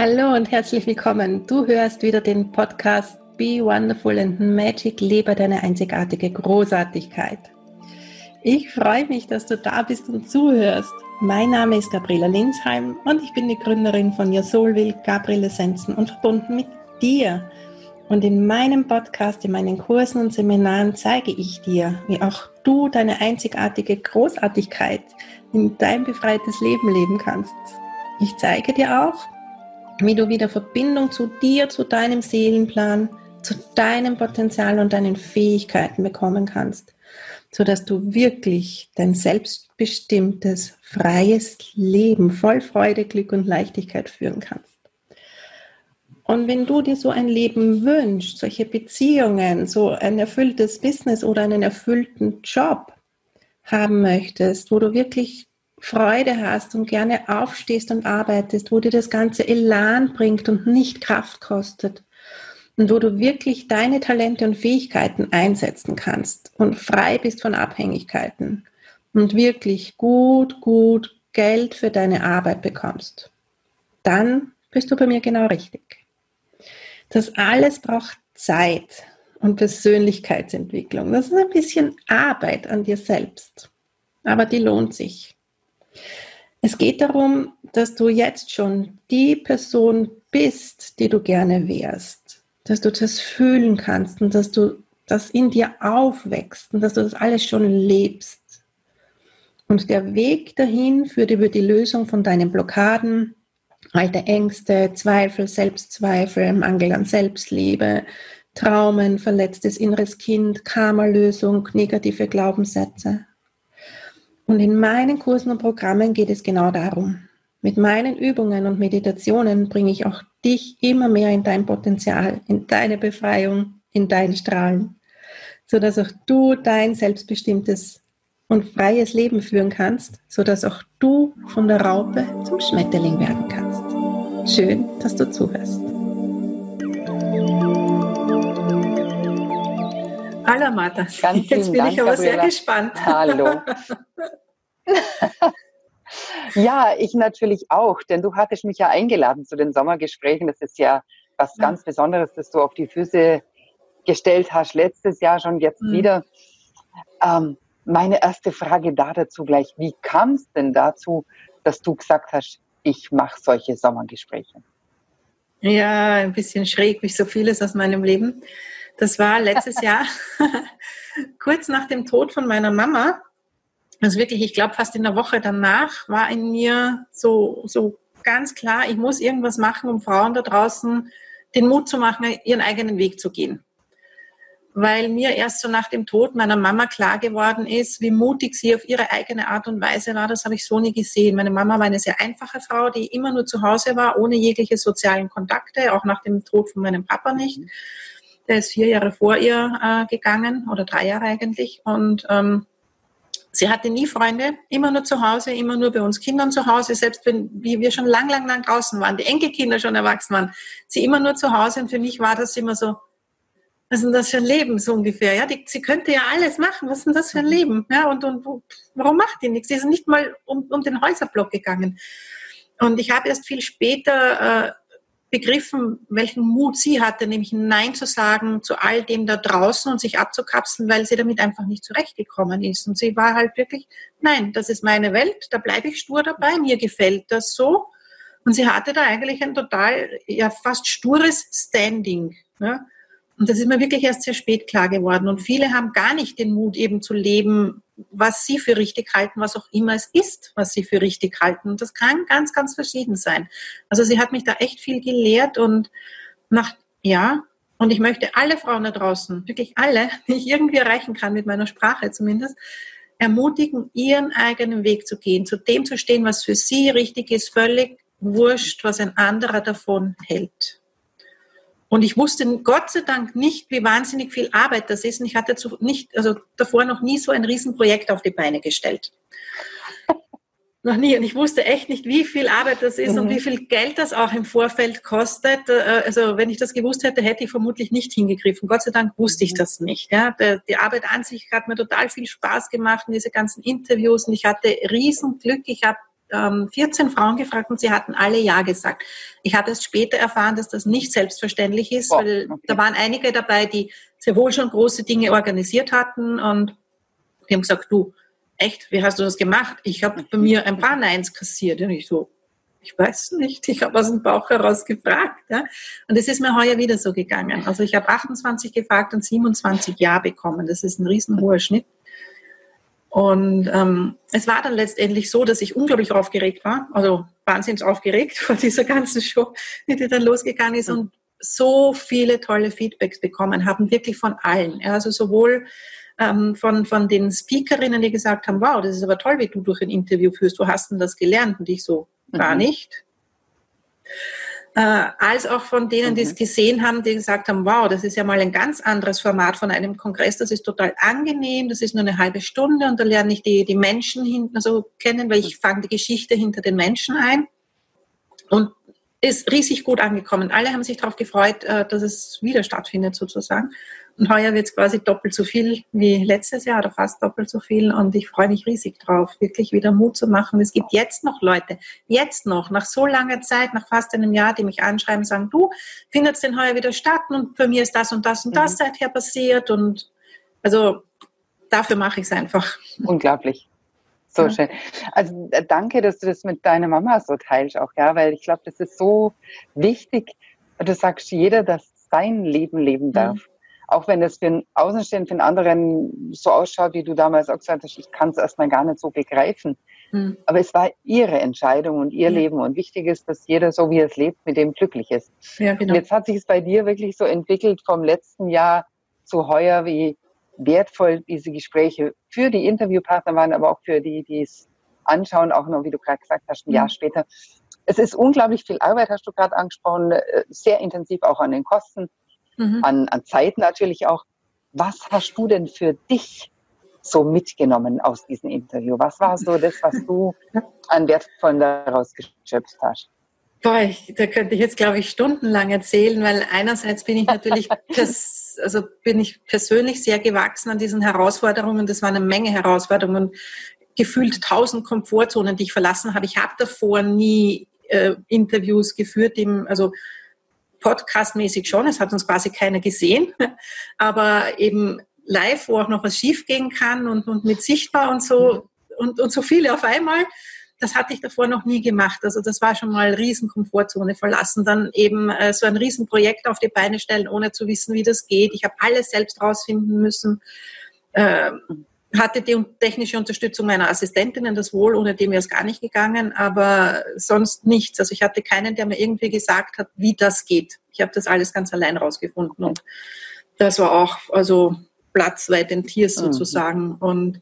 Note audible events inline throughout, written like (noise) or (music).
Hallo und herzlich willkommen. Du hörst wieder den Podcast Be Wonderful and Magic, lebe deine einzigartige Großartigkeit. Ich freue mich, dass du da bist und zuhörst. Mein Name ist Gabriela Linsheim und ich bin die Gründerin von Your Soul Will, Gabriel Essenzen und verbunden mit dir. Und in meinem Podcast, in meinen Kursen und Seminaren zeige ich dir, wie auch du deine einzigartige Großartigkeit in dein befreites Leben leben kannst. Ich zeige dir auch, wie du wieder Verbindung zu dir, zu deinem Seelenplan, zu deinem Potenzial und deinen Fähigkeiten bekommen kannst, sodass du wirklich dein selbstbestimmtes, freies Leben voll Freude, Glück und Leichtigkeit führen kannst. Und wenn du dir so ein Leben wünschst, solche Beziehungen, so ein erfülltes Business oder einen erfüllten Job haben möchtest, wo du wirklich Freude hast und gerne aufstehst und arbeitest, wo dir das ganze Elan bringt und nicht Kraft kostet und wo du wirklich deine Talente und Fähigkeiten einsetzen kannst und frei bist von Abhängigkeiten und wirklich gut, gut Geld für deine Arbeit bekommst, dann bist du bei mir genau richtig. Das alles braucht Zeit und Persönlichkeitsentwicklung. Das ist ein bisschen Arbeit an dir selbst, aber die lohnt sich. Es geht darum, dass du jetzt schon die Person bist, die du gerne wärst, dass du das fühlen kannst und dass du das in dir aufwächst und dass du das alles schon lebst. Und der Weg dahin führt über die Lösung von deinen Blockaden, alte Ängste, Zweifel, Selbstzweifel, Mangel an Selbstliebe, Traumen, verletztes inneres Kind, Karma-Lösung, negative Glaubenssätze. Und in meinen Kursen und Programmen geht es genau darum. Mit meinen Übungen und Meditationen bringe ich auch dich immer mehr in dein Potenzial, in deine Befreiung, in dein Strahlen, sodass auch du dein selbstbestimmtes und freies Leben führen kannst, sodass auch du von der Raupe zum Schmetterling werden kannst. Schön, dass du zuhörst. Hallo Martha. Ganz Jetzt bin Dank, ich aber Gabriela. sehr gespannt. Hallo. (laughs) (laughs) ja, ich natürlich auch, denn du hattest mich ja eingeladen zu den Sommergesprächen. Das ist ja was ja. ganz Besonderes, dass du auf die Füße gestellt hast, letztes Jahr schon, jetzt mhm. wieder. Ähm, meine erste Frage da dazu gleich, wie kam es denn dazu, dass du gesagt hast, ich mache solche Sommergespräche? Ja, ein bisschen schräg, wie so vieles aus meinem Leben. Das war letztes (laughs) Jahr, (laughs) kurz nach dem Tod von meiner Mama. Also wirklich, ich glaube, fast in der Woche danach war in mir so, so ganz klar, ich muss irgendwas machen, um Frauen da draußen den Mut zu machen, ihren eigenen Weg zu gehen. Weil mir erst so nach dem Tod meiner Mama klar geworden ist, wie mutig sie auf ihre eigene Art und Weise war. Das habe ich so nie gesehen. Meine Mama war eine sehr einfache Frau, die immer nur zu Hause war, ohne jegliche sozialen Kontakte, auch nach dem Tod von meinem Papa nicht. Der ist vier Jahre vor ihr äh, gegangen oder drei Jahre eigentlich. Und ähm, sie hatte nie Freunde, immer nur zu Hause, immer nur bei uns Kindern zu Hause, selbst wenn wir schon lang, lang, lang draußen waren, die Enkelkinder schon erwachsen waren, sie immer nur zu Hause. Und für mich war das immer so, was ist denn das für ein Leben so ungefähr? Ja, die, sie könnte ja alles machen. Was ist denn das für ein Leben? Ja, und, und warum macht die nichts? Sie ist nicht mal um, um den Häuserblock gegangen. Und ich habe erst viel später äh, begriffen, welchen Mut sie hatte, nämlich Nein zu sagen zu all dem da draußen und sich abzukapseln, weil sie damit einfach nicht zurechtgekommen ist. Und sie war halt wirklich, nein, das ist meine Welt, da bleibe ich stur dabei, mir gefällt das so. Und sie hatte da eigentlich ein total, ja, fast stures Standing. Ne? Und das ist mir wirklich erst sehr spät klar geworden. Und viele haben gar nicht den Mut, eben zu leben, was sie für richtig halten, was auch immer es ist, was sie für richtig halten. Und das kann ganz, ganz verschieden sein. Also sie hat mich da echt viel gelehrt und nach, ja, und ich möchte alle Frauen da draußen, wirklich alle, (laughs) die ich irgendwie erreichen kann, mit meiner Sprache zumindest, ermutigen, ihren eigenen Weg zu gehen, zu dem zu stehen, was für sie richtig ist, völlig wurscht, was ein anderer davon hält. Und ich wusste Gott sei Dank nicht, wie wahnsinnig viel Arbeit das ist. Und ich hatte nicht, also davor noch nie so ein Riesenprojekt auf die Beine gestellt. (laughs) noch nie. Und ich wusste echt nicht, wie viel Arbeit das ist mhm. und wie viel Geld das auch im Vorfeld kostet. Äh, also wenn ich das gewusst hätte, hätte ich vermutlich nicht hingegriffen. Gott sei Dank wusste ich mhm. das nicht. Ja, die Arbeit an sich hat mir total viel Spaß gemacht, diese ganzen Interviews. Und ich hatte Riesenglück. Ich habe ähm, 14 Frauen gefragt und sie hatten alle Ja gesagt. Ich habe erst später erfahren, dass das nicht selbstverständlich ist, oh, weil okay. da waren einige dabei, die sehr wohl schon große Dinge organisiert hatten und die haben gesagt, du, echt, wie hast du das gemacht? Ich habe bei mir ein paar Neins kassiert. Und ich so, ich weiß nicht, ich habe aus dem Bauch heraus gefragt. Ja? Und es ist mir heuer wieder so gegangen. Also ich habe 28 gefragt und 27 Ja bekommen. Das ist ein riesenhoher Schnitt. Und ähm, es war dann letztendlich so, dass ich unglaublich aufgeregt war, also wahnsinnig aufgeregt (laughs) vor dieser ganzen Show, die dann losgegangen ist und so viele tolle Feedbacks bekommen haben, wirklich von allen. Also sowohl ähm, von, von den Speakerinnen, die gesagt haben, wow, das ist aber toll, wie du durch ein Interview führst, wo hast du das gelernt? Und ich so, gar mhm. nicht. Äh, als auch von denen, die es mhm. gesehen haben, die gesagt haben, wow, das ist ja mal ein ganz anderes Format von einem Kongress, das ist total angenehm, das ist nur eine halbe Stunde und da lerne ich die, die Menschen hinten also kennen, weil ich fange die Geschichte hinter den Menschen ein. Und ist riesig gut angekommen. Alle haben sich darauf gefreut, äh, dass es wieder stattfindet sozusagen. Und heuer wird es quasi doppelt so viel wie letztes Jahr oder fast doppelt so viel. Und ich freue mich riesig drauf, wirklich wieder Mut zu machen. Es gibt jetzt noch Leute, jetzt noch, nach so langer Zeit, nach fast einem Jahr, die mich anschreiben, sagen, du, findet es denn heuer wieder statt? Und für mir ist das und das und das mhm. seither passiert. Und also dafür mache ich es einfach. Unglaublich. So ja. schön. Also äh, danke, dass du das mit deiner Mama so teilst auch, ja, weil ich glaube, das ist so wichtig. Du sagst jeder, dass sein Leben leben darf. Mhm auch wenn es für einen Außenstehenden, für einen anderen so ausschaut, wie du damals auch gesagt hast, ich kann es erstmal gar nicht so begreifen. Hm. Aber es war ihre Entscheidung und ihr ja. Leben und wichtig ist, dass jeder so wie er es lebt, mit dem glücklich ist. Ja, genau. Und jetzt hat sich es bei dir wirklich so entwickelt vom letzten Jahr zu heuer, wie wertvoll diese Gespräche für die Interviewpartner waren, aber auch für die, die es anschauen, auch noch, wie du gerade gesagt hast, ein Jahr hm. später. Es ist unglaublich viel Arbeit, hast du gerade angesprochen, äh, sehr intensiv auch an den Kosten mhm. an, an Zeit natürlich auch. Was hast du denn für dich so mitgenommen aus diesem Interview? Was war so das, was du (laughs) an Wertvollen daraus geschöpft hast? Boah, ich, da könnte ich jetzt, glaube ich, stundenlang erzählen, weil einerseits bin ich natürlich, (laughs) pers also bin ich persönlich sehr gewachsen an diesen Herausforderungen. Das war eine Menge Herausforderungen, gefühlt tausend Komfortzonen, die ich verlassen habe. Ich habe davor nie äh, Interviews geführt, im, also podcastmäßig schon, es hat uns quasi keiner gesehen, (laughs) aber eben live, wo auch noch was schiefgehen kann und, und mit sichtbar und so und, und so viele auf einmal. Das hatte ich davor noch nie gemacht. Also das war schon mal riesen Komfortzone verlassen. Dann eben äh, so ein Riesenprojekt auf die Beine stellen, ohne zu wissen, wie das geht. Ich habe alles selbst rausfinden müssen. Ähm, hatte die technische Unterstützung meiner Assistentinnen, das wohl, ohne dem wäre es gar nicht gegangen, aber sonst nichts. Also ich hatte keinen, der mir irgendwie gesagt hat, wie das geht. Ich habe das alles ganz allein rausgefunden und das war auch also platzweit ein Tier mhm. sozusagen. Mhm. Und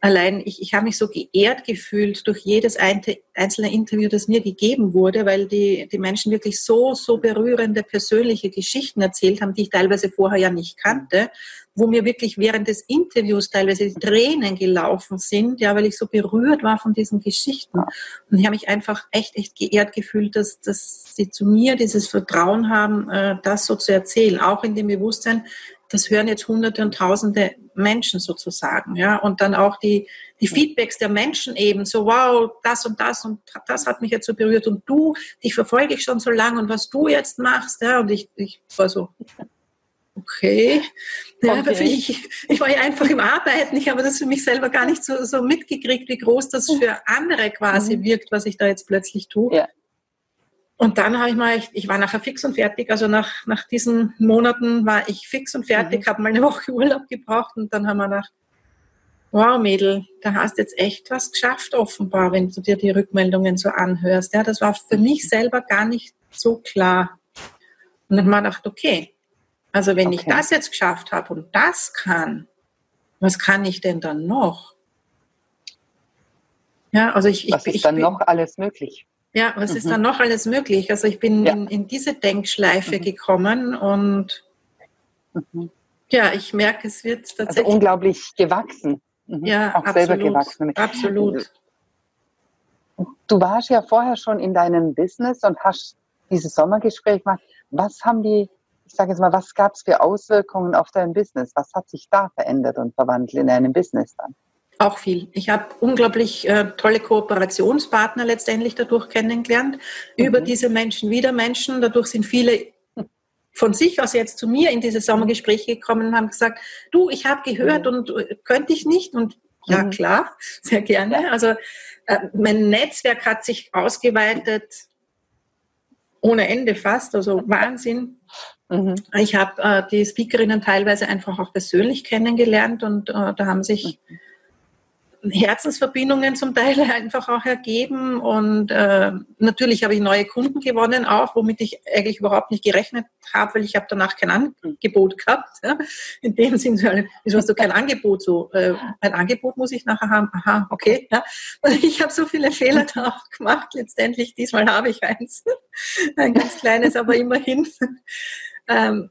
allein, ich, ich habe mich so geehrt gefühlt durch jedes einzelne Interview, das mir gegeben wurde, weil die, die Menschen wirklich so, so berührende persönliche Geschichten erzählt haben, die ich teilweise vorher ja nicht kannte, wo mir wirklich während des Interviews teilweise Tränen gelaufen sind, ja, weil ich so berührt war von diesen Geschichten. Und ich habe mich einfach echt, echt geehrt gefühlt, dass, dass sie zu mir dieses Vertrauen haben, äh, das so zu erzählen, auch in dem Bewusstsein, das hören jetzt Hunderte und Tausende Menschen sozusagen, ja, und dann auch die, die Feedbacks der Menschen eben, so wow, das und das und das hat mich jetzt so berührt. Und du, dich verfolge ich schon so lange und was du jetzt machst, ja, und ich, ich war so, okay. Ja, okay. Ich, ich, war ja einfach im Arbeiten. Ich habe das für mich selber gar nicht so, so mitgekriegt, wie groß das für andere quasi mhm. wirkt, was ich da jetzt plötzlich tue. Ja. Und dann habe ich mal, ich, ich, war nachher fix und fertig. Also nach, nach diesen Monaten war ich fix und fertig, mhm. habe mal eine Woche (laughs) Urlaub gebraucht und dann haben wir gedacht, wow Mädel, da hast jetzt echt was geschafft offenbar, wenn du dir die Rückmeldungen so anhörst. Ja, das war für mich selber gar nicht so klar. Und dann habe ich gedacht, okay, also wenn okay. ich das jetzt geschafft habe und das kann, was kann ich denn dann noch? Ja, also ich, was ich, ist ich dann bin, noch alles möglich? Ja, was mhm. ist dann noch alles möglich? Also ich bin ja. in, in, diese Denkschleife mhm. gekommen und mhm. ja, ich merke, es wird also tatsächlich. Also unglaublich gewachsen. Mhm. Ja, auch absolut, selber gewachsen. Absolut. Du warst ja vorher schon in deinem Business und hast dieses Sommergespräch gemacht. Was haben die ich sage jetzt mal, was gab es für Auswirkungen auf dein Business? Was hat sich da verändert und verwandelt in deinem Business dann? Auch viel. Ich habe unglaublich äh, tolle Kooperationspartner letztendlich dadurch kennengelernt. Mhm. Über diese Menschen wieder Menschen. Dadurch sind viele von sich aus jetzt zu mir in diese Sommergespräche gekommen und haben gesagt, du, ich habe gehört mhm. und äh, könnte ich nicht? Und ja, mhm. klar, sehr gerne. Also äh, mein Netzwerk hat sich ausgeweitet ohne Ende fast, also Wahnsinn. Mhm. Ich habe äh, die Speakerinnen teilweise einfach auch persönlich kennengelernt und äh, da haben sich mhm. Herzensverbindungen zum Teil (laughs) einfach auch ergeben. Und äh, natürlich habe ich neue Kunden gewonnen, auch womit ich eigentlich überhaupt nicht gerechnet habe, weil ich habe danach kein Angebot gehabt. Ja. In dem Sinne, wieso hast du kein Angebot so? Äh, ein Angebot muss ich nachher haben. Aha, okay. Ja. Und (laughs) ich habe so viele Fehler da auch gemacht. Letztendlich, diesmal habe ich eins. (laughs) Ein ganz kleines, aber immerhin. Ähm,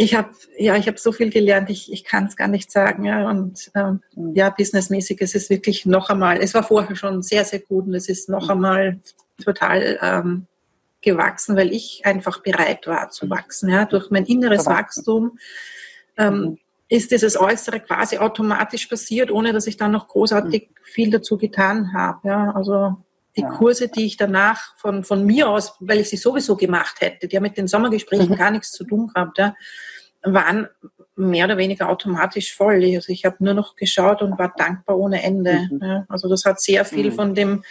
ich habe ja, ich habe so viel gelernt, ich, ich kann es gar nicht sagen. Ja, und ähm, mhm. ja, businessmäßig ist es wirklich noch einmal. Es war vorher schon sehr, sehr gut und es ist noch mhm. einmal total ähm, gewachsen, weil ich einfach bereit war zu mhm. wachsen. Ja, durch mein inneres Wachstum ähm, ist dieses Äußere quasi automatisch passiert, ohne dass ich dann noch großartig viel dazu getan habe. Ja, also die. Kurse, die ich danach von, von mir aus, weil ich sie sowieso gemacht hätte, die haben mit den Sommergesprächen mhm. gar nichts zu tun gehabt, ja, waren mehr oder weniger automatisch voll. Also ich habe nur noch geschaut und war dankbar ohne Ende. Mhm. Ja, also das hat sehr viel mhm. von dem,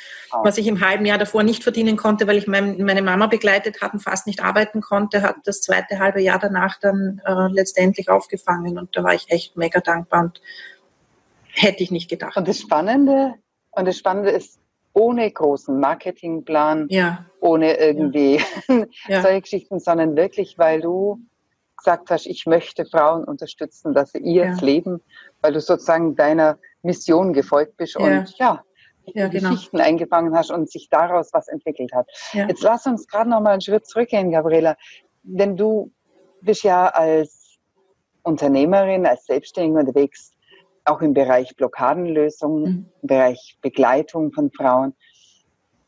was ich im halben Jahr davor nicht verdienen konnte, weil ich mein, meine Mama begleitet habe und fast nicht arbeiten konnte, hat das zweite halbe Jahr danach dann äh, letztendlich aufgefangen und da war ich echt mega dankbar und hätte ich nicht gedacht. Und das Spannende, und das Spannende ist, ohne großen Marketingplan, ja. ohne irgendwie ja. (laughs) solche Geschichten, sondern wirklich, weil du gesagt hast, ich möchte Frauen unterstützen, dass sie ihr ja. Leben, weil du sozusagen deiner Mission gefolgt bist und ja, ja genau. Geschichten eingefangen hast und sich daraus was entwickelt hat. Jetzt lass uns gerade noch mal einen Schritt zurückgehen, Gabriela. Denn du bist ja als Unternehmerin, als Selbstständige unterwegs auch im Bereich Blockadenlösung, mhm. im Bereich Begleitung von Frauen.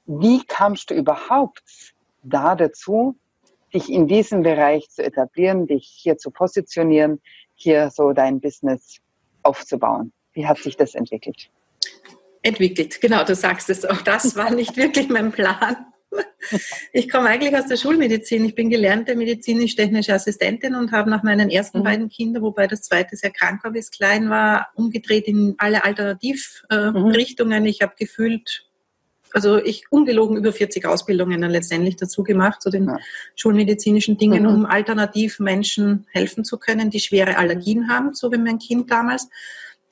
Wie kamst du überhaupt da dazu, dich in diesem Bereich zu etablieren, dich hier zu positionieren, hier so dein Business aufzubauen? Wie hat sich das entwickelt? Entwickelt, genau, du sagst es. Auch das war nicht wirklich mein Plan. Ich komme eigentlich aus der Schulmedizin. Ich bin gelernte medizinisch-technische Assistentin und habe nach meinen ersten mhm. beiden Kindern, wobei das zweite sehr krank war, bis klein war, umgedreht in alle Alternativrichtungen. Ich habe gefühlt, also ich ungelogen über 40 Ausbildungen dann letztendlich dazu gemacht zu den ja. schulmedizinischen Dingen, mhm. um alternativ Menschen helfen zu können, die schwere Allergien haben, so wie mein Kind damals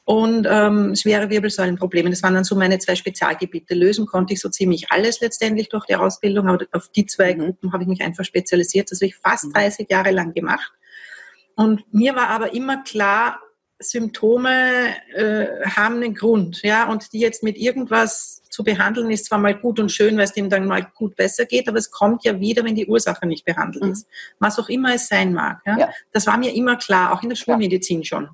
und ähm, schwere Wirbelsäulenprobleme. Das waren dann so meine zwei Spezialgebiete. Lösen konnte ich so ziemlich alles letztendlich durch die Ausbildung, aber auf die zwei mhm. Gruppen habe ich mich einfach spezialisiert. Das habe ich fast 30 mhm. Jahre lang gemacht. Und mir war aber immer klar, Symptome äh, haben einen Grund, ja, und die jetzt mit irgendwas zu behandeln, ist zwar mal gut und schön, weil es dem dann mal gut besser geht, aber es kommt ja wieder, wenn die Ursache nicht behandelt mhm. ist. Was auch immer es sein mag. Ja? ja? Das war mir immer klar, auch in der Schulmedizin ja. schon.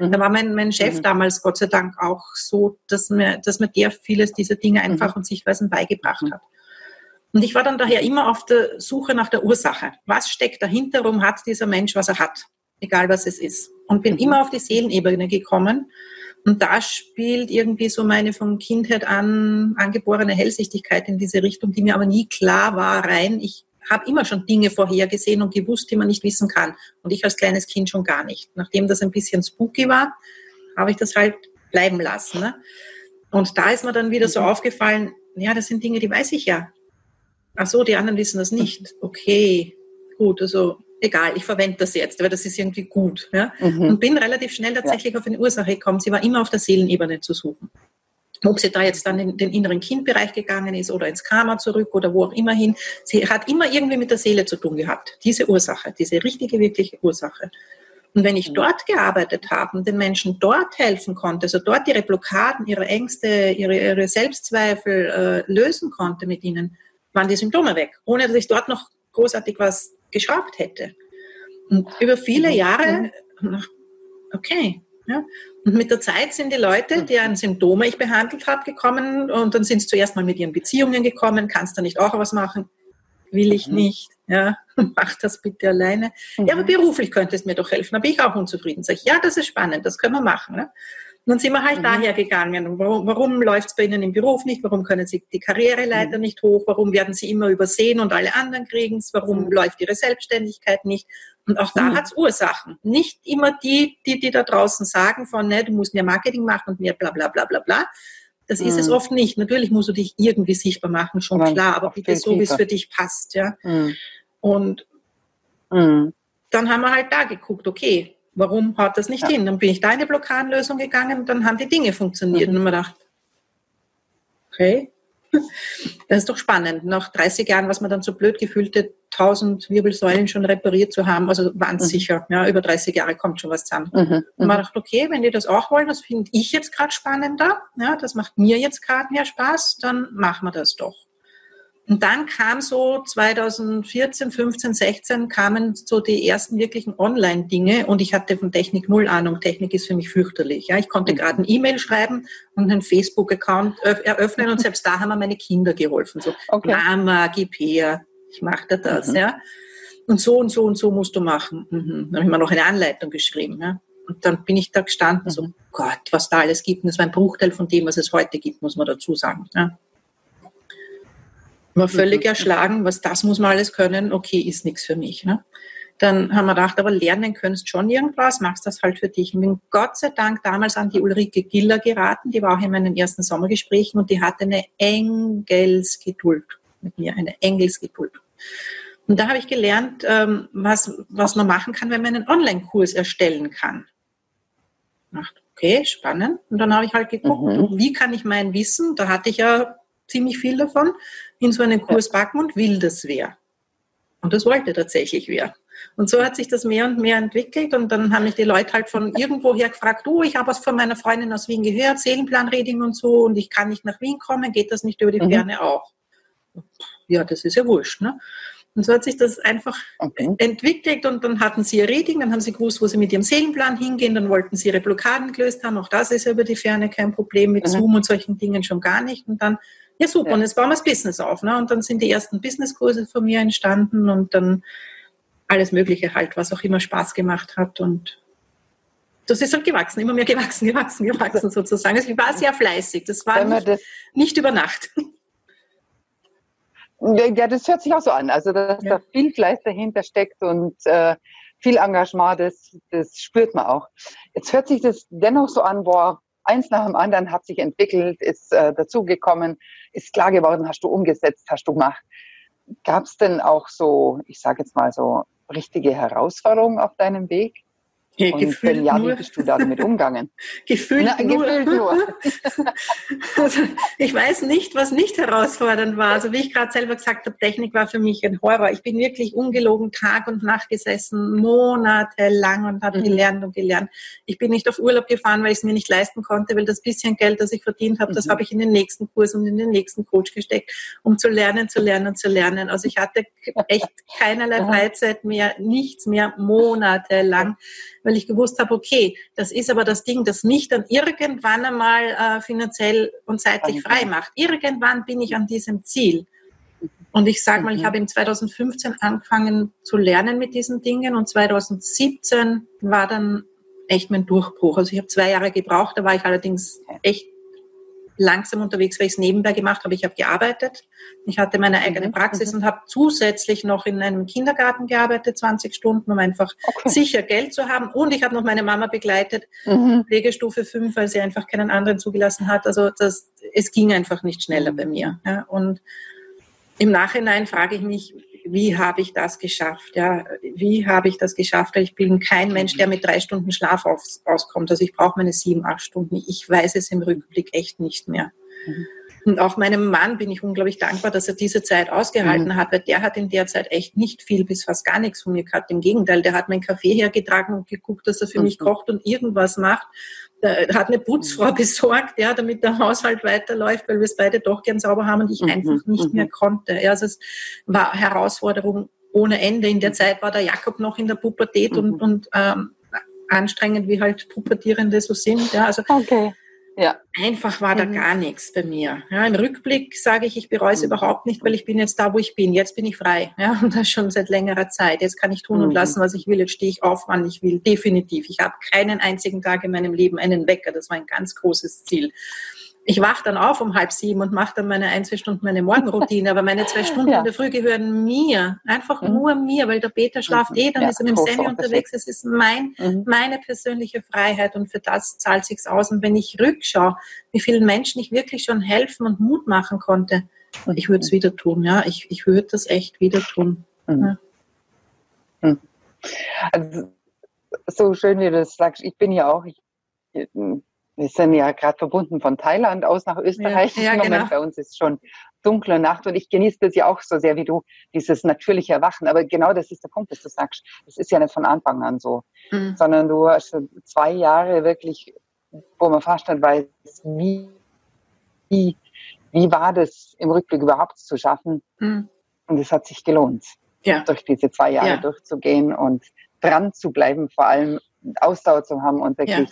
Mhm. Da war mein, mein Chef mhm. damals Gott sei Dank auch so, dass mir, dass mir der vieles dieser Dinge einfach mhm. und Sichtweisen beigebracht mhm. hat. Und ich war dann daher immer auf der Suche nach der Ursache. Was steckt dahinter? Warum hat dieser Mensch, was er hat? Egal was es ist. Und bin mhm. immer auf die Seelenebene gekommen. Und da spielt irgendwie so meine von Kindheit an angeborene Hellsichtigkeit in diese Richtung, die mir aber nie klar war, rein. Ich habe immer schon Dinge vorhergesehen und gewusst, die man nicht wissen kann. Und ich als kleines Kind schon gar nicht. Nachdem das ein bisschen spooky war, habe ich das halt bleiben lassen. Ne? Und da ist mir dann wieder so mhm. aufgefallen, ja, das sind Dinge, die weiß ich ja. Ach so, die anderen wissen das nicht. Okay, gut, also egal, ich verwende das jetzt, weil das ist irgendwie gut. Ja? Mhm. Und bin relativ schnell tatsächlich ja. auf eine Ursache gekommen. Sie war immer auf der Seelenebene zu suchen. Ob sie da jetzt dann in den inneren Kindbereich gegangen ist oder ins Karma zurück oder wo auch immer hin. Sie hat immer irgendwie mit der Seele zu tun gehabt. Diese Ursache, diese richtige, wirkliche Ursache. Und wenn ich mhm. dort gearbeitet habe und den Menschen dort helfen konnte, also dort ihre Blockaden, ihre Ängste, ihre, ihre Selbstzweifel äh, lösen konnte mit ihnen, waren die Symptome weg, ohne dass ich dort noch großartig was geschraubt hätte. Und über viele mhm. Jahre, okay, ja, und mit der Zeit sind die Leute, deren Symptome ich behandelt habe, gekommen und dann sind sie zuerst mal mit ihren Beziehungen gekommen. Kannst du nicht auch was machen? Will ich mhm. nicht. Ja, (laughs) mach das bitte alleine. Mhm. Ja, aber beruflich könnte es mir doch helfen. Da bin ich auch unzufrieden. Sag ich, ja, das ist spannend, das können wir machen. Ne? Dann sind wir halt mhm. daher gegangen. Warum, warum läuft es bei Ihnen im Beruf nicht? Warum können Sie die Karriereleiter mhm. nicht hoch? Warum werden Sie immer übersehen und alle anderen kriegen es? Warum mhm. läuft Ihre Selbstständigkeit nicht? Und auch da mhm. hat es Ursachen. Nicht immer die, die, die da draußen sagen von, ne, du musst mehr Marketing machen und mehr bla bla bla bla bla. Das ist es mhm. oft nicht. Natürlich musst du dich irgendwie sichtbar machen, schon aber klar, aber bitte so, wie es für dich passt. Ja? Mhm. Und dann haben wir halt da geguckt, okay, Warum haut das nicht ja. hin? Dann bin ich da in die Blockadenlösung gegangen und dann haben die Dinge funktioniert. Mhm. Und man dachte, okay, (laughs) das ist doch spannend. Nach 30 Jahren, was man dann so blöd gefühlte, 1000 Wirbelsäulen schon repariert zu haben, also waren es mhm. sicher, ja, über 30 Jahre kommt schon was zusammen. Mhm. Und man dachte, okay, wenn die das auch wollen, das finde ich jetzt gerade spannender, ja, das macht mir jetzt gerade mehr Spaß, dann machen wir das doch. Und dann kam so 2014, 15, 16 kamen so die ersten wirklichen Online-Dinge und ich hatte von Technik null Ahnung. Technik ist für mich fürchterlich. Ja, ich konnte mhm. gerade ein E-Mail schreiben und einen Facebook-Account eröffnen und selbst da haben mir meine Kinder geholfen. So, okay. Mama, gib her, ich mache dir das. Mhm. Ja. Und so und so und so musst du machen. Mhm. Dann habe ich mir noch eine Anleitung geschrieben. Ja. Und dann bin ich da gestanden, mhm. so Gott, was da alles gibt. Und das war ein Bruchteil von dem, was es heute gibt, muss man dazu sagen. Ja war völlig erschlagen, was das muss man alles können, okay, ist nichts für mich. Ne? Dann haben wir gedacht, aber lernen könntest schon irgendwas, machst das halt für dich. Und bin Gott sei Dank damals an die Ulrike Giller geraten, die war auch in meinen ersten Sommergesprächen und die hatte eine Engelsgeduld mit mir, eine Engelsgeduld. Und da habe ich gelernt, ähm, was, was man machen kann, wenn man einen Online-Kurs erstellen kann. Okay, spannend. Und dann habe ich halt geguckt, mhm. wie kann ich mein Wissen, da hatte ich ja ziemlich viel davon, in so einen Kurs packen und will das wer. Und das wollte tatsächlich wer. Und so hat sich das mehr und mehr entwickelt und dann haben mich die Leute halt von irgendwoher gefragt, du, ich habe was von meiner Freundin aus Wien gehört, Seelenplanreading und so und ich kann nicht nach Wien kommen, geht das nicht über die mhm. Ferne mhm. auch? Ja, das ist ja wurscht. Ne? Und so hat sich das einfach okay. entwickelt und dann hatten sie ihr Reading, dann haben sie gewusst, wo sie mit ihrem Seelenplan hingehen, dann wollten sie ihre Blockaden gelöst haben, auch das ist ja über die Ferne kein Problem, mit mhm. Zoom und solchen Dingen schon gar nicht und dann ja, super. Ja. Und jetzt bauen wir das Business auf. Ne? Und dann sind die ersten Businesskurse von mir entstanden und dann alles Mögliche halt, was auch immer Spaß gemacht hat. Und das ist halt gewachsen, immer mehr gewachsen, (laughs) gewachsen, gewachsen sozusagen. Also ich war sehr fleißig. Das war nicht, das nicht, über Nacht. Ja, das hört sich auch so an. Also, dass ja. da viel Fleiß dahinter steckt und äh, viel Engagement, das, das spürt man auch. Jetzt hört sich das dennoch so an, boah, eins nach dem anderen hat sich entwickelt, ist äh, dazugekommen, ist klar geworden, hast du umgesetzt, hast du gemacht. Gab es denn auch so, ich sage jetzt mal so, richtige Herausforderungen auf deinem Weg? Ja, und wenn ja, wie bist du damit umgegangen? (laughs) gefühlt, Na, nur. gefühlt nur. (laughs) also, ich weiß nicht, was nicht herausfordernd war. Also wie ich gerade selber gesagt habe, Technik war für mich ein Horror. Ich bin wirklich ungelogen Tag und Nacht gesessen, monatelang und habe mhm. gelernt und gelernt. Ich bin nicht auf Urlaub gefahren, weil ich es mir nicht leisten konnte, weil das bisschen Geld, das ich verdient habe, mhm. das habe ich in den nächsten Kurs und in den nächsten Coach gesteckt, um zu lernen, zu lernen, zu lernen. Also ich hatte echt keinerlei (laughs) Freizeit mehr, nichts mehr, monatelang weil ich gewusst habe, okay, das ist aber das Ding, das mich dann irgendwann einmal äh, finanziell und zeitlich frei macht. Irgendwann bin ich an diesem Ziel. Und ich sage mal, ich mhm. habe im 2015 angefangen zu lernen mit diesen Dingen und 2017 war dann echt mein Durchbruch. Also ich habe zwei Jahre gebraucht, da war ich allerdings echt langsam unterwegs, weil ich es nebenbei gemacht habe. Ich habe gearbeitet. Ich hatte meine eigene mhm. Praxis mhm. und habe zusätzlich noch in einem Kindergarten gearbeitet, 20 Stunden, um einfach okay. sicher Geld zu haben. Und ich habe noch meine Mama begleitet, mhm. Pflegestufe 5, weil sie einfach keinen anderen zugelassen hat. Also das, es ging einfach nicht schneller bei mir. Ja. Und im Nachhinein frage ich mich, wie habe ich das geschafft? Ja, wie habe ich das geschafft? Ich bin kein Mensch, der mit drei Stunden Schlaf aus, auskommt. Also ich brauche meine sieben, acht Stunden. Ich weiß es im Rückblick echt nicht mehr. Mhm. Und auch meinem Mann bin ich unglaublich dankbar, dass er diese Zeit ausgehalten mhm. hat, weil der hat in der Zeit echt nicht viel bis fast gar nichts von mir gehabt. Im Gegenteil, der hat meinen Kaffee hergetragen und geguckt, dass er für mhm. mich kocht und irgendwas macht. Der hat eine Putzfrau mhm. besorgt, ja, damit der Haushalt weiterläuft, weil wir es beide doch gern sauber haben und ich mhm. einfach nicht mhm. mehr konnte. Ja, also es war Herausforderung ohne Ende. In der Zeit war der Jakob noch in der Pubertät und, und ähm, anstrengend, wie halt Pubertierende so sind. Ja, also okay. Ja. Einfach war da mhm. gar nichts bei mir. Ja, Im Rückblick sage ich, ich bereue es mhm. überhaupt nicht, weil ich bin jetzt da, wo ich bin. Jetzt bin ich frei. Ja, (laughs) und das schon seit längerer Zeit. Jetzt kann ich tun mhm. und lassen, was ich will. Jetzt stehe ich auf, wann ich will. Definitiv. Ich habe keinen einzigen Tag in meinem Leben einen Wecker. Das war ein ganz großes Ziel ich wache dann auf um halb sieben und mache dann meine ein, zwei Stunden meine Morgenroutine, aber meine zwei (laughs) Stunden ja. in der Früh gehören mir, einfach mhm. nur mir, weil der Peter schlaft eh, dann ja, ist er mit dem Sammy unterwegs. Es ist mein, mhm. meine persönliche Freiheit und für das zahlt sich's aus. Und wenn ich rückschaue, wie vielen Menschen ich wirklich schon helfen und Mut machen konnte, mhm. ich würde es wieder tun, ja, ich, ich würde das echt wieder tun. Mhm. Ja. Mhm. Also, so schön, wie du das sagst. Ich bin ja auch, ich, wir sind ja gerade verbunden von Thailand aus nach Österreich. Ja, ja, Moment genau. bei uns ist schon dunkle Nacht und ich genieße das ja auch so sehr wie du, dieses natürliche Erwachen. Aber genau das ist der Punkt, dass du sagst, es ist ja nicht von Anfang an so, mhm. sondern du hast zwei Jahre wirklich, wo man fast nicht weiß, wie, wie, wie war das im Rückblick überhaupt zu schaffen. Mhm. Und es hat sich gelohnt, ja. durch diese zwei Jahre ja. durchzugehen und dran zu bleiben, vor allem Ausdauer zu haben und wirklich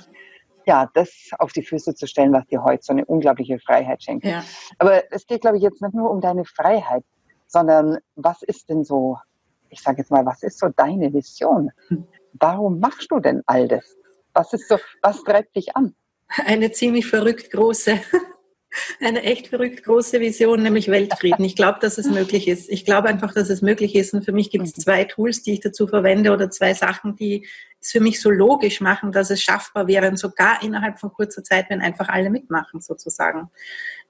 ja, das auf die Füße zu stellen, was dir heute so eine unglaubliche Freiheit schenkt. Ja. Aber es geht, glaube ich, jetzt nicht nur um deine Freiheit, sondern was ist denn so, ich sage jetzt mal, was ist so deine Vision? Warum machst du denn all das? Was ist so, was treibt dich an? Eine ziemlich verrückt große (laughs) eine echt verrückt große Vision, nämlich Weltfrieden. Ich glaube, dass es möglich ist. Ich glaube einfach, dass es möglich ist. Und für mich gibt es mhm. zwei Tools, die ich dazu verwende oder zwei Sachen, die es für mich so logisch machen, dass es schaffbar wäre und sogar innerhalb von kurzer Zeit, wenn einfach alle mitmachen sozusagen.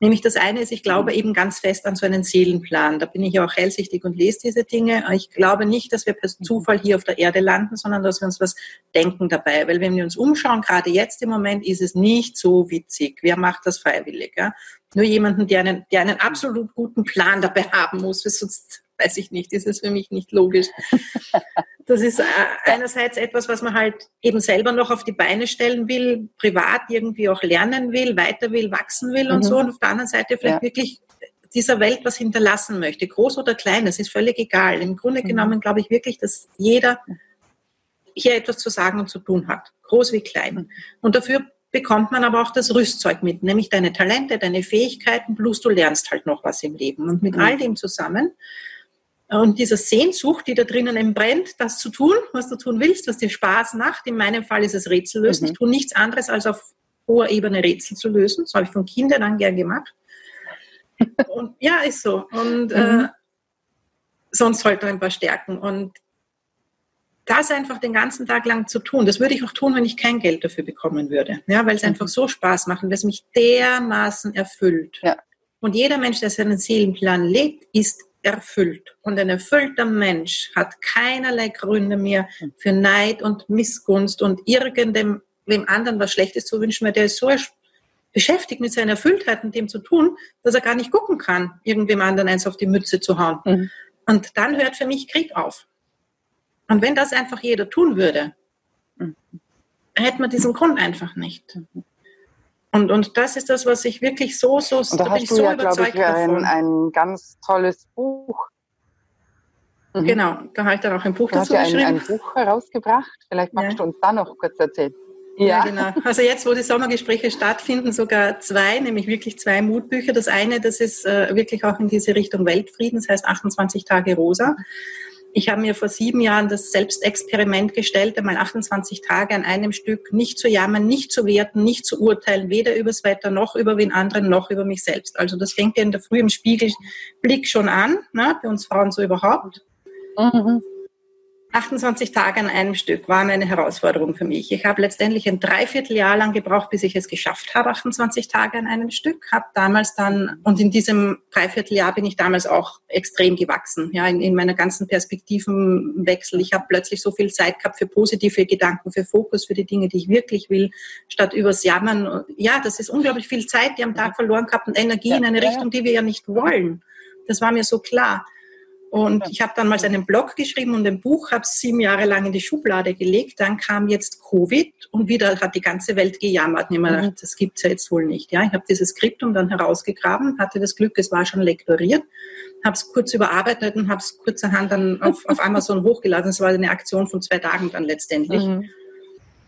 Nämlich das eine ist, ich glaube eben ganz fest an so einen Seelenplan. Da bin ich ja auch hellsichtig und lese diese Dinge. Ich glaube nicht, dass wir per Zufall hier auf der Erde landen, sondern dass wir uns was denken dabei. Weil wenn wir uns umschauen, gerade jetzt im Moment, ist es nicht so witzig. Wer macht das freiwillig? Ja? Nur jemanden, der einen, der einen absolut guten Plan dabei haben muss, sonst weiß ich nicht, ist es für mich nicht logisch. Das ist äh, einerseits etwas, was man halt eben selber noch auf die Beine stellen will, privat irgendwie auch lernen will, weiter will, wachsen will und mhm. so. Und auf der anderen Seite vielleicht ja. wirklich dieser Welt was hinterlassen möchte, groß oder klein, das ist völlig egal. Im Grunde mhm. genommen glaube ich wirklich, dass jeder hier etwas zu sagen und zu tun hat, groß wie klein. Mhm. Und dafür bekommt man aber auch das Rüstzeug mit, nämlich deine Talente, deine Fähigkeiten, plus du lernst halt noch was im Leben. Und mit mhm. all dem zusammen und dieser Sehnsucht, die da drinnen eben brennt, das zu tun, was du tun willst, was dir Spaß macht. In meinem Fall ist es Rätsel lösen. Mhm. Ich tue nichts anderes, als auf hoher Ebene Rätsel zu lösen. Das habe ich von Kindern an gern gemacht. (laughs) Und ja, ist so. Und äh, mhm. äh, sonst halt noch ein paar Stärken. Und das einfach den ganzen Tag lang zu tun, das würde ich auch tun, wenn ich kein Geld dafür bekommen würde. Ja, weil es mhm. einfach so Spaß macht und es mich dermaßen erfüllt. Ja. Und jeder Mensch, der seinen Seelenplan lebt, ist erfüllt. Und ein erfüllter Mensch hat keinerlei Gründe mehr für Neid und Missgunst und irgendem wem anderen was Schlechtes zu wünschen, weil der ist so beschäftigt mit seiner Erfülltheit und dem zu tun, dass er gar nicht gucken kann, irgendwem anderen eins auf die Mütze zu hauen. Mhm. Und dann hört für mich Krieg auf. Und wenn das einfach jeder tun würde, mhm. hätte man diesen Grund einfach nicht. Mhm. Und, und das ist das, was ich wirklich so, so, und da, da hast du so ja, glaube ich, ein, ein ganz tolles Buch. Mhm. Genau, da habe ich dann auch ein Buch du dazu hast ja ein, ein Buch herausgebracht. Vielleicht magst ja. du uns da noch kurz erzählen. Ja. ja. genau. Also jetzt, wo die Sommergespräche stattfinden, sogar zwei, nämlich wirklich zwei Mutbücher. Das eine, das ist äh, wirklich auch in diese Richtung Weltfrieden, das heißt 28 Tage Rosa. Ich habe mir vor sieben Jahren das Selbstexperiment gestellt, einmal 28 Tage an einem Stück nicht zu jammern, nicht zu werten, nicht zu urteilen, weder übers Wetter noch über wen anderen noch über mich selbst. Also das fängt ja in der Früh im Spiegelblick schon an, ne, bei uns Frauen so überhaupt. Mhm. 28 Tage an einem Stück waren eine Herausforderung für mich. Ich habe letztendlich ein Dreivierteljahr lang gebraucht, bis ich es geschafft habe, 28 Tage an einem Stück. Habe damals dann, und in diesem Dreivierteljahr bin ich damals auch extrem gewachsen, ja, in, in meiner ganzen Perspektivenwechsel. Ich habe plötzlich so viel Zeit gehabt für positive Gedanken, für Fokus, für die Dinge, die ich wirklich will, statt übers Jammern. Ja, das ist unglaublich viel Zeit, die am Tag verloren gehabt und Energie in eine Richtung, die wir ja nicht wollen. Das war mir so klar. Und ich habe dann mal einen Blog geschrieben und ein Buch, habe es sieben Jahre lang in die Schublade gelegt. Dann kam jetzt Covid und wieder hat die ganze Welt gejammert. Und ich mir gedacht, mhm. das gibt's ja jetzt wohl nicht. Ja, ich habe dieses Skriptum dann herausgegraben, hatte das Glück, es war schon lektoriert, habe es kurz überarbeitet und habe es kurzerhand dann auf, auf Amazon hochgeladen. Es war eine Aktion von zwei Tagen dann letztendlich. Mhm.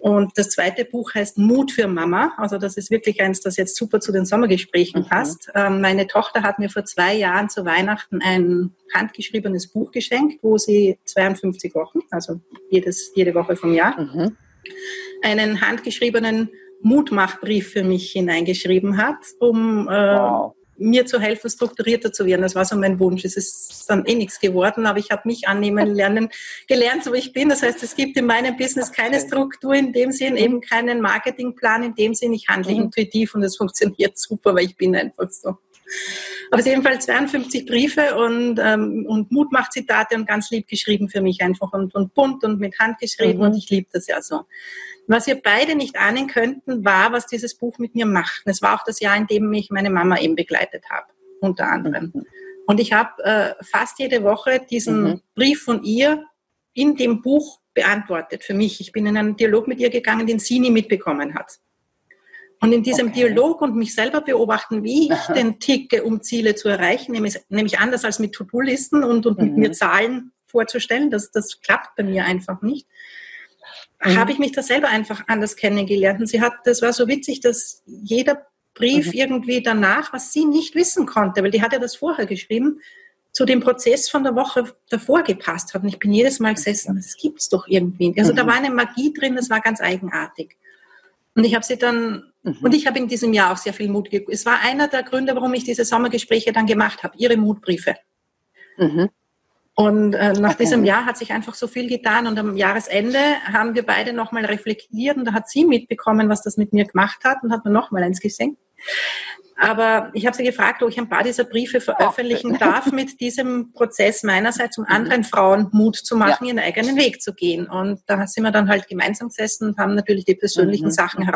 Und das zweite Buch heißt Mut für Mama. Also das ist wirklich eins, das jetzt super zu den Sommergesprächen mhm. passt. Ähm, meine Tochter hat mir vor zwei Jahren zu Weihnachten ein handgeschriebenes Buch geschenkt, wo sie 52 Wochen, also jedes, jede Woche vom Jahr, mhm. einen handgeschriebenen Mutmachbrief für mich hineingeschrieben hat, um äh, wow mir zu helfen, strukturierter zu werden. Das war so mein Wunsch. Es ist dann eh nichts geworden, aber ich habe mich annehmen (laughs) lernen, gelernt, so wie ich bin. Das heißt, es gibt in meinem Business keine Struktur in dem Sinn, eben keinen Marketingplan in dem Sinn. Ich handle mhm. intuitiv und es funktioniert super, weil ich bin einfach so. Aber es sind jedenfalls 52 Briefe und, ähm, und Mutmachzitate und ganz lieb geschrieben für mich einfach und, und bunt und mit Hand geschrieben mhm. und ich liebe das ja so. Was wir beide nicht ahnen könnten, war, was dieses Buch mit mir macht. Es war auch das Jahr, in dem ich meine Mama eben begleitet habe, unter anderem. Mhm. Und ich habe äh, fast jede Woche diesen mhm. Brief von ihr in dem Buch beantwortet für mich. Ich bin in einen Dialog mit ihr gegangen, den sie nie mitbekommen hat. Und in diesem okay. Dialog und mich selber beobachten, wie ich Aha. den ticke, um Ziele zu erreichen, nämlich, nämlich anders als mit To-Do-Listen und, und mhm. mit mir Zahlen vorzustellen, das, das klappt bei mir einfach nicht mhm. habe ich mich da selber einfach anders kennengelernt. Und sie hat, das war so witzig, dass jeder Brief mhm. irgendwie danach, was sie nicht wissen konnte, weil die hat ja das vorher geschrieben, zu dem Prozess von der Woche davor gepasst hat. Und ich bin jedes Mal gesessen, das gibt's doch irgendwie. Also mhm. da war eine Magie drin, das war ganz eigenartig. Und ich habe sie dann, mhm. und ich habe in diesem Jahr auch sehr viel Mut. Es war einer der Gründe, warum ich diese Sommergespräche dann gemacht habe, ihre Mutbriefe. Mhm. Und äh, nach okay. diesem Jahr hat sich einfach so viel getan und am Jahresende haben wir beide nochmal reflektiert und da hat sie mitbekommen, was das mit mir gemacht hat und hat mir nochmal eins geschenkt. Aber ich habe sie gefragt, ob ich ein paar dieser Briefe veröffentlichen darf, (laughs) mit diesem Prozess meinerseits, um anderen Frauen Mut zu machen, ja. ihren eigenen Weg zu gehen. Und da sind wir dann halt gemeinsam gesessen und haben natürlich die persönlichen mhm. Sachen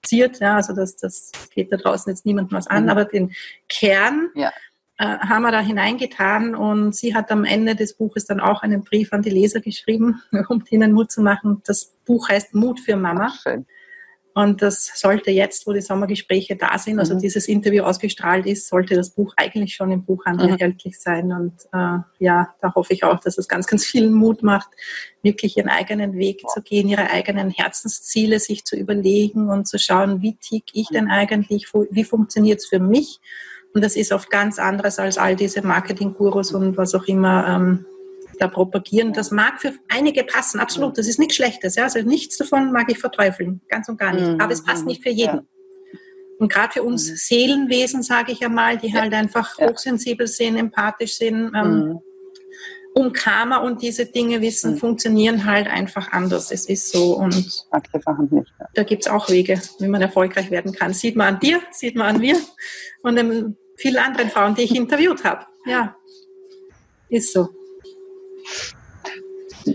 herausziert. Ja, also das, das geht da draußen jetzt niemandem was an, mhm. aber den Kern ja äh, haben wir da hineingetan und sie hat am Ende des Buches dann auch einen Brief an die Leser geschrieben, (laughs) um ihnen Mut zu machen. Das Buch heißt Mut für Mama. Schön. Und das sollte jetzt, wo die Sommergespräche da sind, also mhm. dieses Interview ausgestrahlt ist, sollte das Buch eigentlich schon im Buchhandel mhm. erhältlich sein. Und äh, ja, da hoffe ich auch, dass es ganz, ganz viel Mut macht, wirklich ihren eigenen Weg zu gehen, ihre eigenen Herzensziele sich zu überlegen und zu schauen, wie tick ich denn eigentlich, wie funktioniert es für mich und das ist oft ganz anderes als all diese Marketing-Gurus und was auch immer ähm, da propagieren. Das mag für einige passen, absolut. Das ist nichts Schlechtes. Ja? Also nichts davon mag ich verteufeln, ganz und gar nicht. Mhm. Aber es passt nicht für jeden. Und gerade für uns mhm. Seelenwesen, sage ich einmal, die halt einfach hochsensibel sind, empathisch sind, ähm, mhm. um Karma und diese Dinge wissen, funktionieren halt einfach anders. Es ist so. Und da gibt es auch Wege, wie man erfolgreich werden kann. Sieht man an dir, sieht man an mir und an vielen anderen Frauen, die ich (laughs) interviewt habe. Ja, ist so.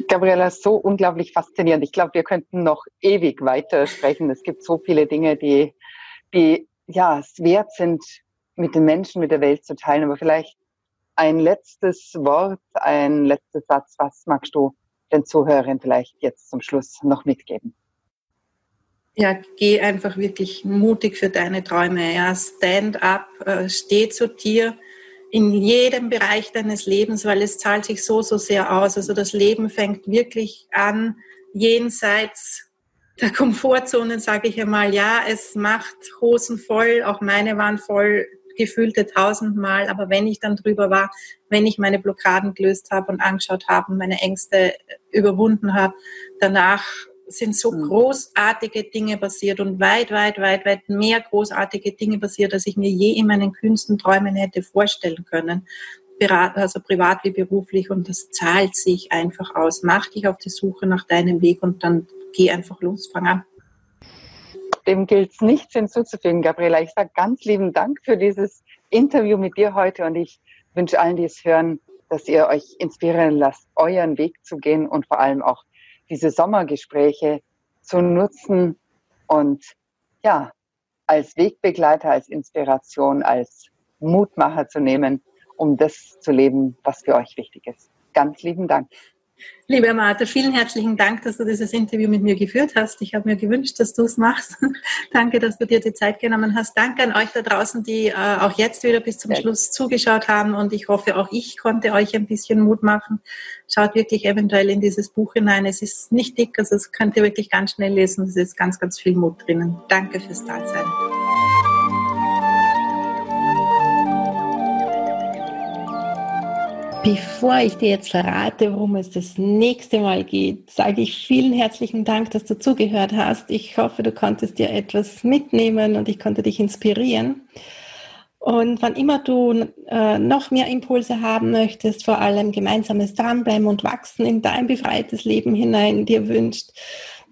Gabriela, so unglaublich faszinierend. Ich glaube, wir könnten noch ewig weiter sprechen. Es gibt so viele Dinge, die, die ja, es wert sind, mit den Menschen, mit der Welt zu teilen. Aber vielleicht ein letztes Wort, ein letzter Satz. Was magst du den Zuhörern vielleicht jetzt zum Schluss noch mitgeben? ja, geh einfach wirklich mutig für deine Träume. Ja, stand up, äh, steh zu dir in jedem Bereich deines Lebens, weil es zahlt sich so, so sehr aus. Also das Leben fängt wirklich an, jenseits der Komfortzonen, sage ich einmal. Ja, es macht Hosen voll, auch meine waren voll, gefühlte tausendmal. Aber wenn ich dann drüber war, wenn ich meine Blockaden gelöst habe und angeschaut habe, meine Ängste überwunden habe, danach sind so mhm. großartige Dinge passiert und weit, weit, weit, weit mehr großartige Dinge passiert, als ich mir je in meinen kühnsten Träumen hätte vorstellen können. Also privat wie beruflich und das zahlt sich einfach aus. Mach dich auf die Suche nach deinem Weg und dann geh einfach los, fang an. Dem gilt es nichts hinzuzufügen, Gabriela. Ich sage ganz lieben Dank für dieses Interview mit dir heute und ich wünsche allen, die es hören, dass ihr euch inspirieren lasst, euren Weg zu gehen und vor allem auch diese Sommergespräche zu nutzen und ja, als Wegbegleiter, als Inspiration, als Mutmacher zu nehmen, um das zu leben, was für euch wichtig ist. Ganz lieben Dank. Liebe Martha, vielen herzlichen Dank, dass du dieses Interview mit mir geführt hast. Ich habe mir gewünscht, dass du es machst. (laughs) Danke, dass du dir die Zeit genommen hast. Danke an euch da draußen, die äh, auch jetzt wieder bis zum Schluss zugeschaut haben. Und ich hoffe, auch ich konnte euch ein bisschen Mut machen. Schaut wirklich eventuell in dieses Buch hinein. Es ist nicht dick, also es könnt ihr wirklich ganz schnell lesen. Es ist ganz, ganz viel Mut drinnen. Danke fürs Dasein. Bevor ich dir jetzt verrate, worum es das nächste Mal geht, sage ich vielen herzlichen Dank, dass du zugehört hast. Ich hoffe, du konntest dir etwas mitnehmen und ich konnte dich inspirieren. Und wann immer du äh, noch mehr Impulse haben möchtest, vor allem gemeinsames Dranbleiben und Wachsen in dein befreites Leben hinein dir wünscht,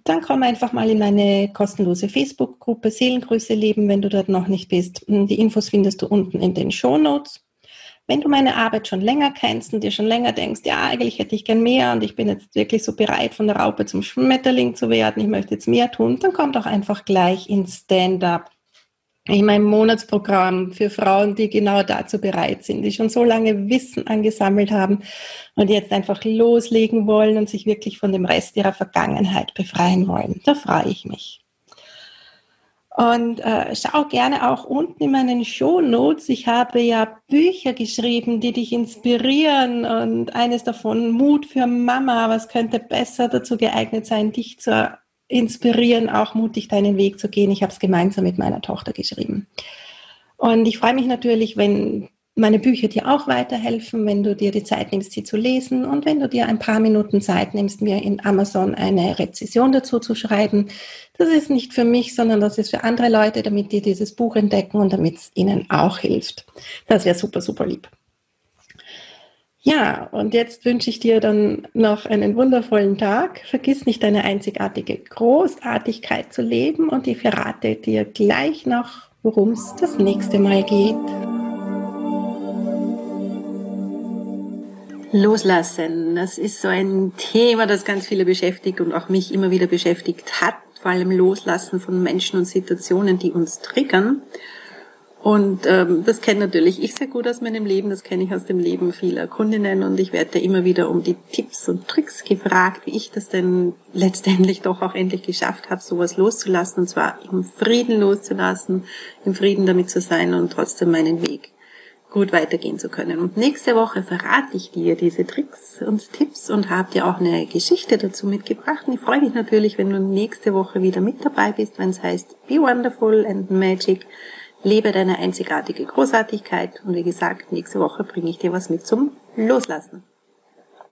dann komm einfach mal in meine kostenlose Facebook-Gruppe Seelengrüße leben, wenn du dort noch nicht bist. Die Infos findest du unten in den Show Notes. Wenn du meine Arbeit schon länger kennst und dir schon länger denkst, ja, eigentlich hätte ich gern mehr und ich bin jetzt wirklich so bereit, von der Raupe zum Schmetterling zu werden, ich möchte jetzt mehr tun, dann komm doch einfach gleich ins Stand-up. In meinem Monatsprogramm für Frauen, die genau dazu bereit sind, die schon so lange Wissen angesammelt haben und jetzt einfach loslegen wollen und sich wirklich von dem Rest ihrer Vergangenheit befreien wollen. Da freue ich mich. Und äh, schau gerne auch unten in meinen Show Notes. Ich habe ja Bücher geschrieben, die dich inspirieren und eines davon Mut für Mama. Was könnte besser dazu geeignet sein, dich zu inspirieren, auch mutig deinen Weg zu gehen? Ich habe es gemeinsam mit meiner Tochter geschrieben. Und ich freue mich natürlich, wenn meine Bücher dir auch weiterhelfen, wenn du dir die Zeit nimmst, sie zu lesen und wenn du dir ein paar Minuten Zeit nimmst, mir in Amazon eine Rezession dazu zu schreiben. Das ist nicht für mich, sondern das ist für andere Leute, damit die dieses Buch entdecken und damit es ihnen auch hilft. Das wäre super, super lieb. Ja, und jetzt wünsche ich dir dann noch einen wundervollen Tag. Vergiss nicht deine einzigartige Großartigkeit zu leben und ich verrate dir gleich noch, worum es das nächste Mal geht. Loslassen, das ist so ein Thema, das ganz viele beschäftigt und auch mich immer wieder beschäftigt hat, vor allem Loslassen von Menschen und Situationen, die uns triggern. Und ähm, das kenne natürlich ich sehr gut aus meinem Leben, das kenne ich aus dem Leben vieler Kundinnen. Und ich werde immer wieder um die Tipps und Tricks gefragt, wie ich das denn letztendlich doch auch endlich geschafft habe, sowas loszulassen. Und zwar im Frieden loszulassen, im Frieden damit zu sein und trotzdem meinen Weg gut weitergehen zu können. Und nächste Woche verrate ich dir diese Tricks und Tipps und habe dir auch eine Geschichte dazu mitgebracht. Und ich freue mich natürlich, wenn du nächste Woche wieder mit dabei bist, wenn es heißt Be Wonderful and Magic. Lebe deine einzigartige Großartigkeit. Und wie gesagt, nächste Woche bringe ich dir was mit zum Loslassen.